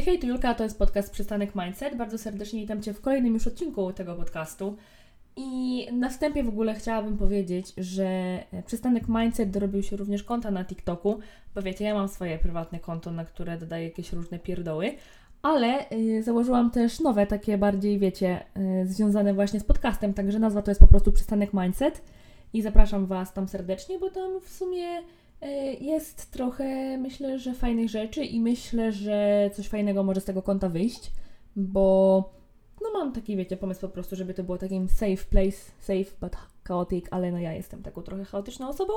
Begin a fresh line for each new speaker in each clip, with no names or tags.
Hej, hej, tu Julka, to jest podcast Przystanek Mindset. Bardzo serdecznie witam Cię w kolejnym już odcinku tego podcastu. I na wstępie w ogóle chciałabym powiedzieć, że Przystanek Mindset dorobił się również konta na TikToku, bo wiecie, ja mam swoje prywatne konto, na które dodaję jakieś różne pierdoły, ale y, założyłam też nowe, takie bardziej, wiecie, y, związane właśnie z podcastem, także nazwa to jest po prostu Przystanek Mindset i zapraszam Was tam serdecznie, bo tam w sumie jest trochę, myślę, że fajnych rzeczy i myślę, że coś fajnego może z tego konta wyjść, bo no mam taki, wiecie, pomysł po prostu, żeby to było takim safe place, safe but chaotic, ale no ja jestem taką trochę chaotyczną osobą,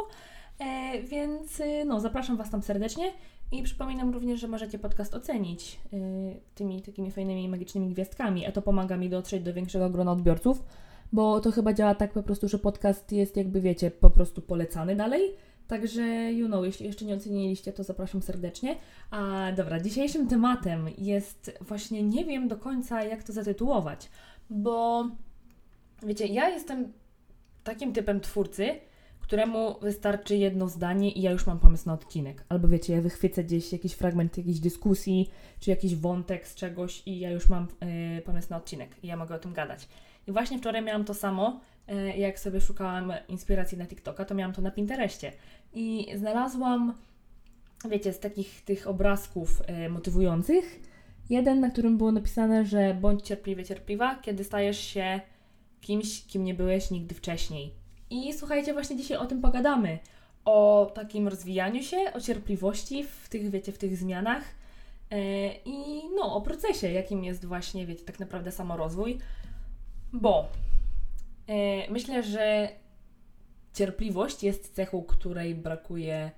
e, więc y, no zapraszam Was tam serdecznie i przypominam również, że możecie podcast ocenić y, tymi takimi fajnymi, magicznymi gwiazdkami, a to pomaga mi dotrzeć do większego grona odbiorców, bo to chyba działa tak po prostu, że podcast jest jakby, wiecie, po prostu polecany dalej, Także, you know, jeśli jeszcze nie oceniliście, to zapraszam serdecznie. A dobra, dzisiejszym tematem jest właśnie nie wiem do końca, jak to zatytułować, bo wiecie, ja jestem takim typem twórcy, któremu wystarczy jedno zdanie i ja już mam pomysł na odcinek. Albo wiecie, ja wychwycę gdzieś jakiś fragment jakiejś dyskusji, czy jakiś wątek z czegoś i ja już mam yy, pomysł na odcinek i ja mogę o tym gadać. I właśnie wczoraj miałam to samo, jak sobie szukałam inspiracji na TikToka, to miałam to na Pinterestie. I znalazłam, wiecie, z takich tych obrazków yy, motywujących, jeden, na którym było napisane, że bądź cierpliwy, cierpliwa, kiedy stajesz się kimś, kim nie byłeś nigdy wcześniej i słuchajcie, właśnie dzisiaj o tym pogadamy. O takim rozwijaniu się, o cierpliwości w tych, wiecie, w tych zmianach yy, i no, o procesie, jakim jest właśnie, wiecie, tak naprawdę samorozwój. Bo myślę, że cierpliwość jest cechą, której brakuje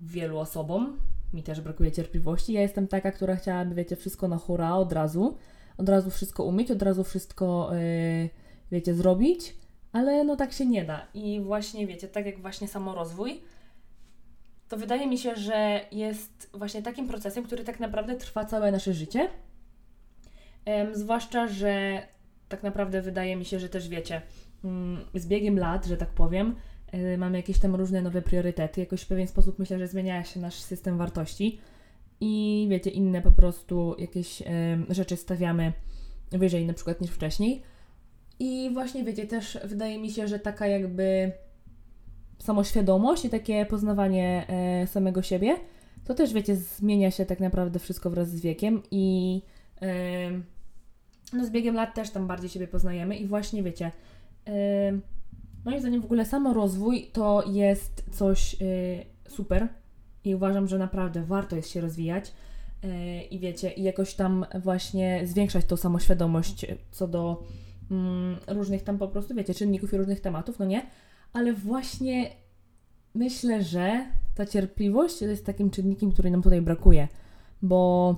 wielu osobom. Mi też brakuje cierpliwości. Ja jestem taka, która chciałaby, wiecie, wszystko na hura od razu. Od razu wszystko umieć, od razu wszystko, yy, wiecie, zrobić ale no tak się nie da. I właśnie wiecie, tak jak właśnie samorozwój, to wydaje mi się, że jest właśnie takim procesem, który tak naprawdę trwa całe nasze życie. Zwłaszcza, że tak naprawdę wydaje mi się, że też wiecie, um, z biegiem lat, że tak powiem, um, mamy jakieś tam różne nowe priorytety. Jakoś w pewien sposób myślę, że zmienia się nasz system wartości i wiecie, inne po prostu jakieś rzeczy stawiamy wyżej na przykład niż wcześniej. I właśnie wiecie, też wydaje mi się, że taka jakby samoświadomość i takie poznawanie e, samego siebie, to też wiecie, zmienia się tak naprawdę wszystko wraz z wiekiem i no z biegiem lat też tam bardziej siebie poznajemy i właśnie wiecie, e, moim zdaniem w ogóle samorozwój to jest coś e, super i uważam, że naprawdę warto jest się rozwijać e, i wiecie, i jakoś tam właśnie zwiększać tą samoświadomość co do mm, różnych tam po prostu, wiecie, czynników i różnych tematów, no nie? Ale właśnie myślę, że ta cierpliwość to jest takim czynnikiem, który nam tutaj brakuje, bo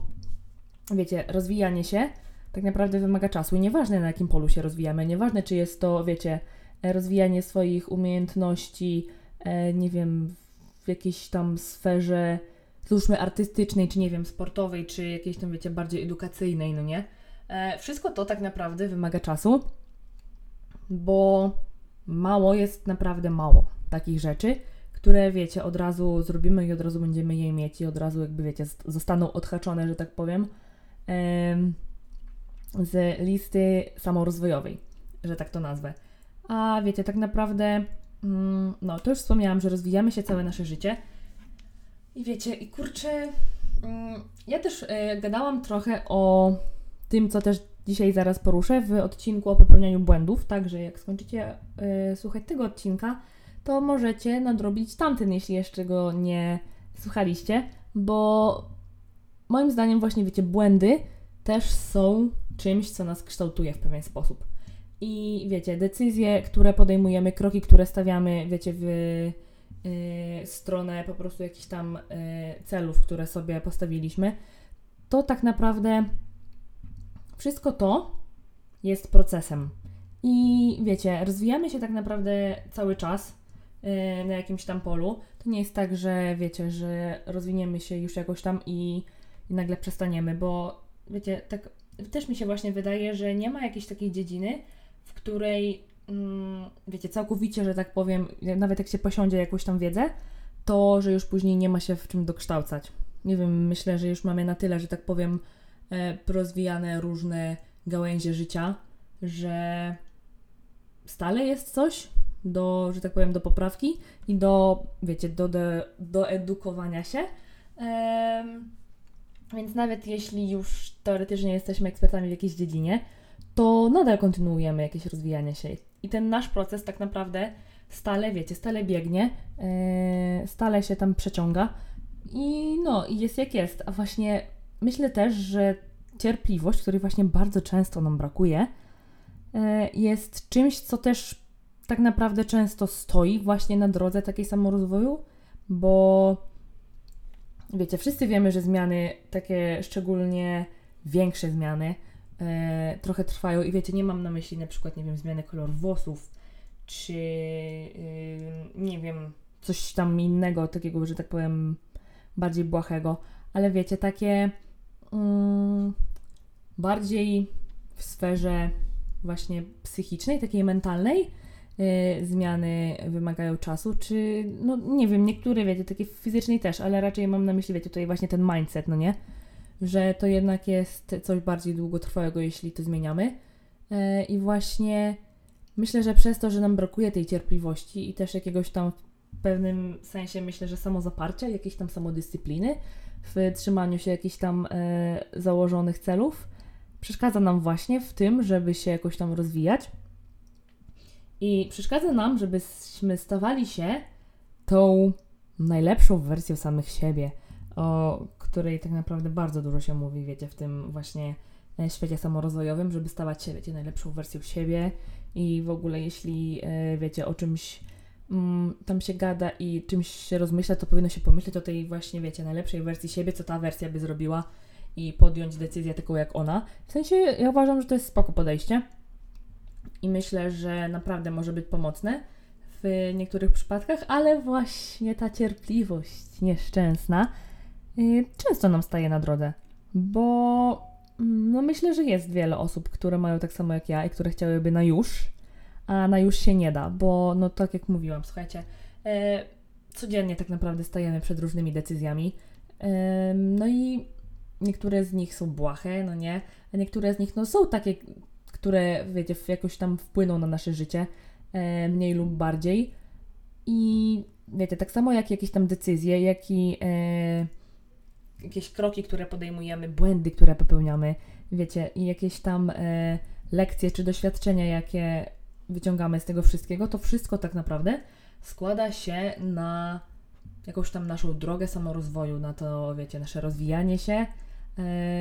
wiecie, rozwijanie się tak naprawdę wymaga czasu i nieważne na jakim polu się rozwijamy, nieważne czy jest to, wiecie, rozwijanie swoich umiejętności, e, nie wiem, w jakiejś tam sferze, załóżmy artystycznej, czy nie wiem, sportowej, czy jakiejś tam, wiecie, bardziej edukacyjnej, no nie? E, wszystko to tak naprawdę wymaga czasu, bo mało jest naprawdę mało takich rzeczy, które wiecie, od razu zrobimy i od razu będziemy je mieć i od razu jakby wiecie, zostaną odhaczone, że tak powiem, z listy samorozwojowej, że tak to nazwę. A wiecie, tak naprawdę, mm, no to już wspomniałam, że rozwijamy się całe nasze życie. I wiecie, i kurczę, mm, ja też e, gadałam trochę o tym, co też dzisiaj zaraz poruszę w odcinku o popełnianiu błędów. Także jak skończycie y, słuchać tego odcinka, to możecie nadrobić tamten, jeśli jeszcze go nie słuchaliście, bo moim zdaniem właśnie, wiecie, błędy też są czymś, co nas kształtuje w pewien sposób. I wiecie, decyzje, które podejmujemy, kroki, które stawiamy, wiecie, w y, stronę po prostu jakichś tam y, celów, które sobie postawiliśmy, to tak naprawdę wszystko to jest procesem. I wiecie, rozwijamy się tak naprawdę cały czas yy, na jakimś tam polu. To nie jest tak, że wiecie, że rozwiniemy się już jakoś tam i, i nagle przestaniemy, bo wiecie, tak też mi się właśnie wydaje, że nie ma jakiejś takiej dziedziny, w której mm, wiecie, całkowicie, że tak powiem, nawet jak się posiądzie jakąś tam wiedzę, to że już później nie ma się w czym dokształcać. Nie wiem, myślę, że już mamy na tyle, że tak powiem, e, rozwijane różne gałęzie życia, że stale jest coś do, że tak powiem, do poprawki i do, wiecie, do, do, do edukowania się. Więc nawet jeśli już teoretycznie jesteśmy ekspertami w jakiejś dziedzinie, to nadal kontynuujemy jakieś rozwijanie się. I ten nasz proces tak naprawdę stale, wiecie, stale biegnie, yy, stale się tam przeciąga i no, jest jak jest. A właśnie myślę też, że cierpliwość, której właśnie bardzo często nam brakuje, yy, jest czymś, co też tak naprawdę często stoi właśnie na drodze takiej samorozwoju, bo wiecie, wszyscy wiemy, że zmiany, takie szczególnie większe zmiany, e, trochę trwają i wiecie, nie mam na myśli na przykład, nie wiem, zmiany koloru włosów, czy yy, nie wiem, coś tam innego, takiego, że tak powiem, bardziej błahego, ale wiecie, takie yy, bardziej w sferze właśnie psychicznej, takiej mentalnej, zmiany wymagają czasu, czy no nie wiem, niektóre wiecie, takie fizycznej też, ale raczej mam na myśli, wiecie, tutaj właśnie ten mindset, no nie? Że to jednak jest coś bardziej długotrwałego, jeśli to zmieniamy. Y, I właśnie myślę, że przez to, że nam brakuje tej cierpliwości i też jakiegoś tam w pewnym sensie myślę, że samozaparcia, jakiejś tam samodyscypliny w trzymaniu się jakichś tam e, założonych celów, przeszkadza nam właśnie w tym, żeby się jakoś tam rozwijać i przeszkadza nam, żebyśmy stawali się tą najlepszą wersją samych siebie, o której tak naprawdę bardzo dużo się mówi, wiecie, w tym właśnie e, świecie samorozwojowym, żeby stawać się, wiecie, najlepszą wersją siebie i w ogóle jeśli, e, wiecie, o czymś mm, tam się gada i czymś się rozmyśla, to powinno się pomyśleć o tej właśnie, wiecie, najlepszej wersji siebie, co ta wersja by zrobiła i podjąć decyzję taką jak ona. W sensie ja uważam, że to jest spoko podejście i myślę, że naprawdę może być pomocne w niektórych przypadkach, ale właśnie ta cierpliwość nieszczęsna yy, często nam staje na drodze, bo mm, no myślę, że jest wiele osób, które mają tak samo jak ja i które chciałyby na już, a na już się nie da, bo no tak jak mówiłam, słuchajcie, yy, codziennie tak naprawdę stajemy przed różnymi decyzjami, yy, no i niektóre z nich są błahe, no nie, a niektóre z nich no są takie które, wiecie, jakoś tam wpłyną na nasze życie, e, mniej lub bardziej. I wiecie, tak samo jak jakieś tam decyzje, jak i e, jakieś kroki, które podejmujemy, błędy, które popełniamy, wiecie, i jakieś tam e, lekcje czy doświadczenia, jakie wyciągamy z tego wszystkiego, to wszystko tak naprawdę składa się na jakąś tam naszą drogę samorozwoju, na to, wiecie, nasze rozwijanie się,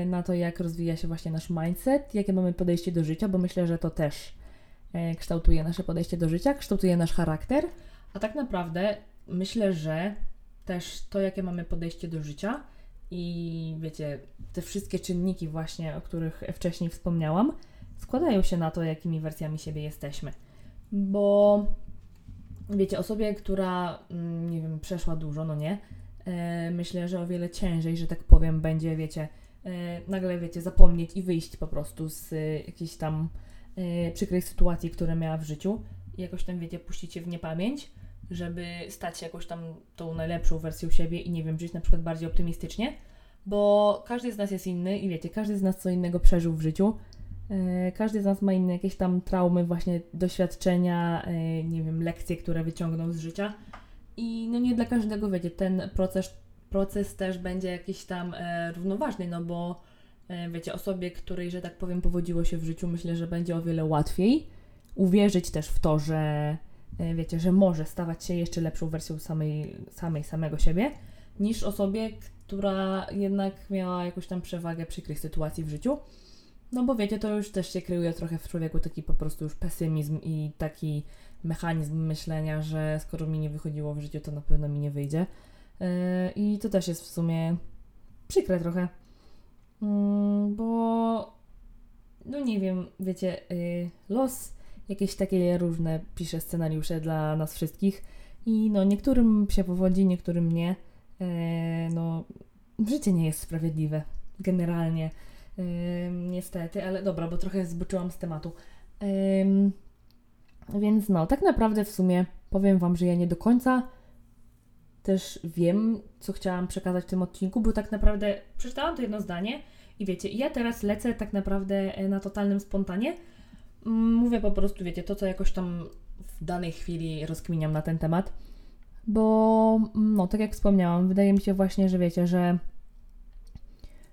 na to, jak rozwija się właśnie nasz mindset, jakie mamy podejście do życia, bo myślę, że to też e, kształtuje nasze podejście do życia, kształtuje nasz charakter, a tak naprawdę myślę, że też to, jakie mamy podejście do życia i wiecie, te wszystkie czynniki właśnie, o których wcześniej wspomniałam, składają się na to, jakimi wersjami siebie jesteśmy. Bo wiecie, osobie, która, mm, nie wiem, przeszła dużo, no nie, e, myślę, że o wiele ciężej, że tak powiem, będzie, wiecie, E, nagle, wiecie, zapomnieć i wyjść po prostu z e, jakiejś tam e, przykrej sytuacji, które miała w życiu i jakoś tam, wiecie, puścić się w niepamięć, żeby stać się jakąś tam tą najlepszą wersją siebie i nie wiem, żyć na przykład bardziej optymistycznie, bo każdy z nas jest inny i wiecie, każdy z nas co innego przeżył w życiu. Każdy z nas ma inne jakieś tam traumy, właśnie doświadczenia, nie wiem, lekcje, które wyciągnął z życia. I no nie dla każdego, wiecie, ten proces, proces też będzie jakiś tam e, równoważny, no bo e, wiecie, osobie, której, że tak powiem, powodziło się w życiu, myślę, że będzie o wiele łatwiej uwierzyć też w to, że e, wiecie, że może stawać się jeszcze lepszą wersją samej, samej samego siebie, niż osobie, która jednak miała jakąś tam przewagę przykrych sytuacji w życiu. No bo wiecie, to już też się kryje trochę w człowieku taki po prostu już pesymizm i taki mechanizm myślenia, że skoro mi nie wychodziło w życiu, to na pewno mi nie wyjdzie. Yy, I to też jest w sumie przykre trochę. Mm, bo no nie wiem, wiecie, yy, los jakieś takie różne pisze scenariusze dla nas wszystkich i no niektórym się powodzi, niektórym nie. Yy, no życie nie jest sprawiedliwe generalnie. Niestety, ale dobra, bo trochę zboczyłam z tematu. Więc no, tak naprawdę w sumie powiem Wam, że ja nie do końca też wiem, co chciałam przekazać w tym odcinku, bo tak naprawdę przeczytałam to jedno zdanie I wiecie, ja teraz lecę tak naprawdę e, na totalnym spontanie. Mm, mówię po prostu, wiecie, to co jakoś tam w danej chwili rozkminiam na ten temat. Bo, mm, no, tak jak wspomniałam, wydaje mi się właśnie, że wiecie, że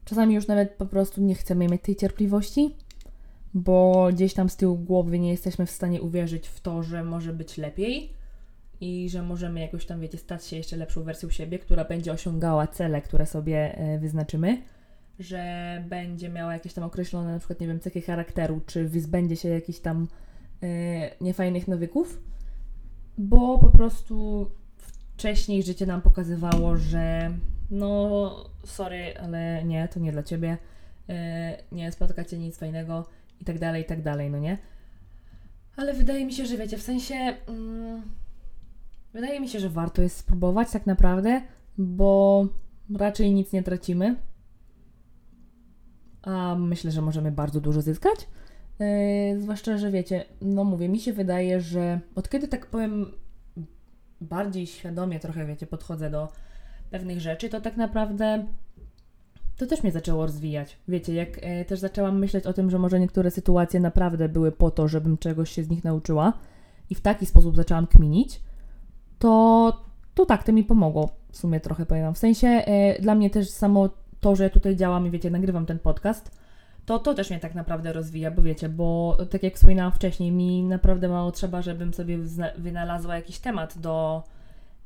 czasami już nawet po prostu nie chcemy mieć tej cierpliwości, bo gdzieś tam z tyłu głowy nie jesteśmy w stanie uwierzyć w to, że może być lepiej i że możemy jakoś tam, wiecie, stać się jeszcze lepszą wersją siebie, która będzie osiągała cele, które sobie e, wyznaczymy, że będzie miała jakieś tam określone, na przykład, nie wiem, cechy charakteru, czy wyzbędzie się jakichś tam yy, niefajnych nawyków, bo po prostu wcześniej życie nam pokazywało, że no, sorry, ale nie, to nie dla ciebie, yy, nie spotka cię nic fajnego i tak dalej, i tak dalej, no nie? Ale wydaje mi się, że wiecie, w sensie. Mm, wydaje mi się, że warto jest spróbować tak naprawdę, bo raczej nic nie tracimy. A myślę, że możemy bardzo dużo zyskać. Yy, zwłaszcza, że wiecie, no mówię, mi się wydaje, że od kiedy tak powiem, bardziej świadomie trochę, wiecie, podchodzę do pewnych rzeczy, to tak naprawdę to też mnie zaczęło rozwijać. Wiecie, jak e, też zaczęłam myśleć o tym, że może niektóre sytuacje naprawdę były po to, żebym czegoś się z nich nauczyła i w taki sposób zaczęłam kminić, to, to tak, to mi pomogło w sumie trochę, powiem W sensie e, dla mnie też samo to, że tutaj działam i wiecie, nagrywam ten podcast, to to też mnie tak naprawdę rozwija, bo wiecie, bo tak jak wspominałam wcześniej, mi naprawdę mało trzeba, żebym sobie wynalazła jakiś temat do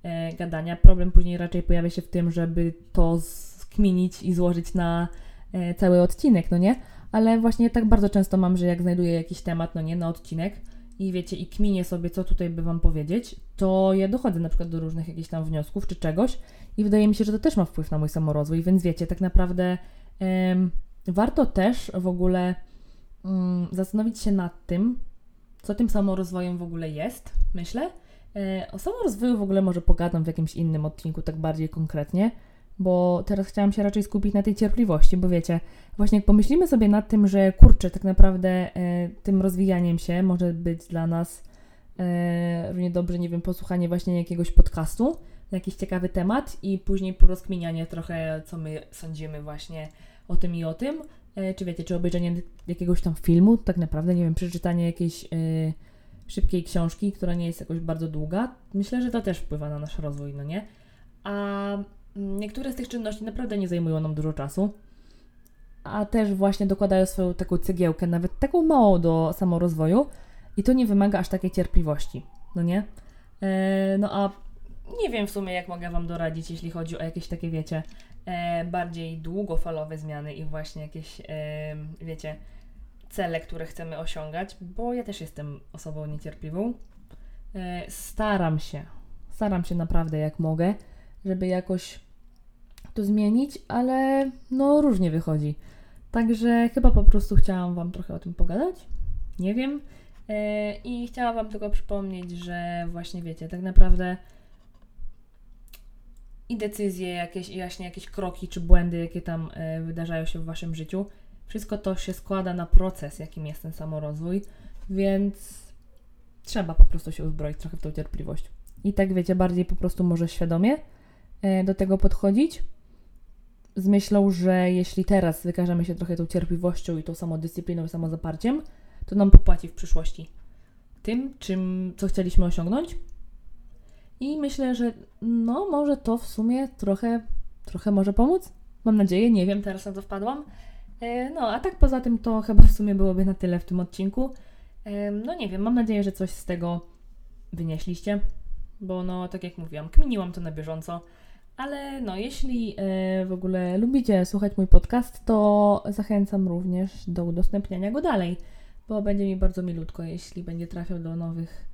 e, gadania. Problem później raczej pojawia się w tym, żeby to skminić i złożyć na e, cały odcinek, no nie? Ale właśnie tak bardzo często mam, że jak znajduję jakiś temat, no nie, na odcinek i wiecie, i kminię sobie, co tutaj by Wam powiedzieć, to ja dochodzę na przykład do różnych jakichś tam wniosków czy czegoś i wydaje mi się, że to też ma wpływ na mój samorozwój, więc wiecie, tak naprawdę warto też w ogóle um, zastanowić się nad tym, co tym samorozwojem w ogóle jest, myślę. E, o samorozwoju w ogóle może pogadam w jakimś innym odcinku, tak bardziej konkretnie, bo teraz chciałam się raczej skupić na tej cierpliwości, bo wiecie, właśnie jak pomyślimy sobie nad tym, że kurczę, tak naprawdę e, tym rozwijaniem się może być dla nas e, równie dobrze, nie wiem, posłuchanie właśnie jakiegoś podcastu na jakiś ciekawy temat i później porozkminianie trochę, co my sądzimy właśnie o tym i o tym, e, czy wiecie, czy obejrzenie jakiegoś tam filmu, tak naprawdę, nie wiem, przeczytanie jakiejś e, szybkiej książki, która nie jest jakoś bardzo długa, myślę, że to też wpływa na nasz rozwój, no nie? A niektóre z tych czynności naprawdę nie zajmują nam dużo czasu, a też właśnie dokładają swoją taką cegiełkę, nawet taką małą do samorozwoju i to nie wymaga aż takiej cierpliwości, no nie? E, no a nie wiem w sumie, jak mogę Wam doradzić, jeśli chodzi o jakieś takie, wiecie, e, bardziej długofalowe zmiany i właśnie jakieś, e, wiecie, cele, które chcemy osiągać, bo ja też jestem osobą niecierpliwą. E, staram się, staram się naprawdę jak mogę, żeby jakoś to zmienić, ale no różnie wychodzi. Także chyba po prostu chciałam Wam trochę o tym pogadać. Nie wiem. E, I chciałam Wam tylko przypomnieć, że właśnie wiecie, tak naprawdę i decyzje jakieś, i właśnie jakieś kroki czy błędy, jakie tam e, wydarzają się w Waszym życiu, wszystko to się składa na proces, jakim jest ten samorozwój, więc trzeba po prostu się uzbroić trochę w tą cierpliwość. I tak wiecie, bardziej po prostu może świadomie e, do tego podchodzić, z myślą, że jeśli teraz wykażemy się trochę tą cierpliwością i tą samodyscypliną i samozaparciem, to nam popłaci w przyszłości tym, czym, co chcieliśmy osiągnąć. I myślę, że no, może to w sumie trochę, trochę może pomóc. Mam nadzieję, nie wiem, teraz na to wpadłam. E, no, a tak poza tym to chyba w sumie byłoby na tyle w tym odcinku. E, no nie wiem, mam nadzieję, że coś z tego wynieśliście, bo no, tak jak mówiłam, kminiłam to na bieżąco. Ale no, jeśli e, w ogóle lubicie słuchać mój podcast, to zachęcam również do udostępniania go dalej, bo będzie mi bardzo milutko, jeśli będzie trafiał do nowych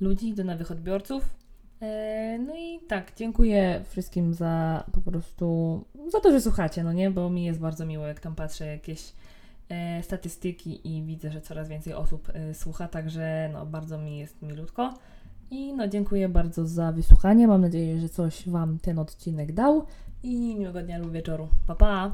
ludzi, do nowych odbiorców. E, no i tak, dziękuję wszystkim za po prostu, za to, że słuchacie, no nie, bo mi jest bardzo miło, jak tam patrzę jakieś e, statystyki i widzę, że coraz więcej osób słucha, także no, bardzo mi jest milutko. I no dziękuję bardzo za wysłuchanie. Mam nadzieję, że coś Wam ten odcinek dał i miłego dnia lub wieczoru. Pa pa!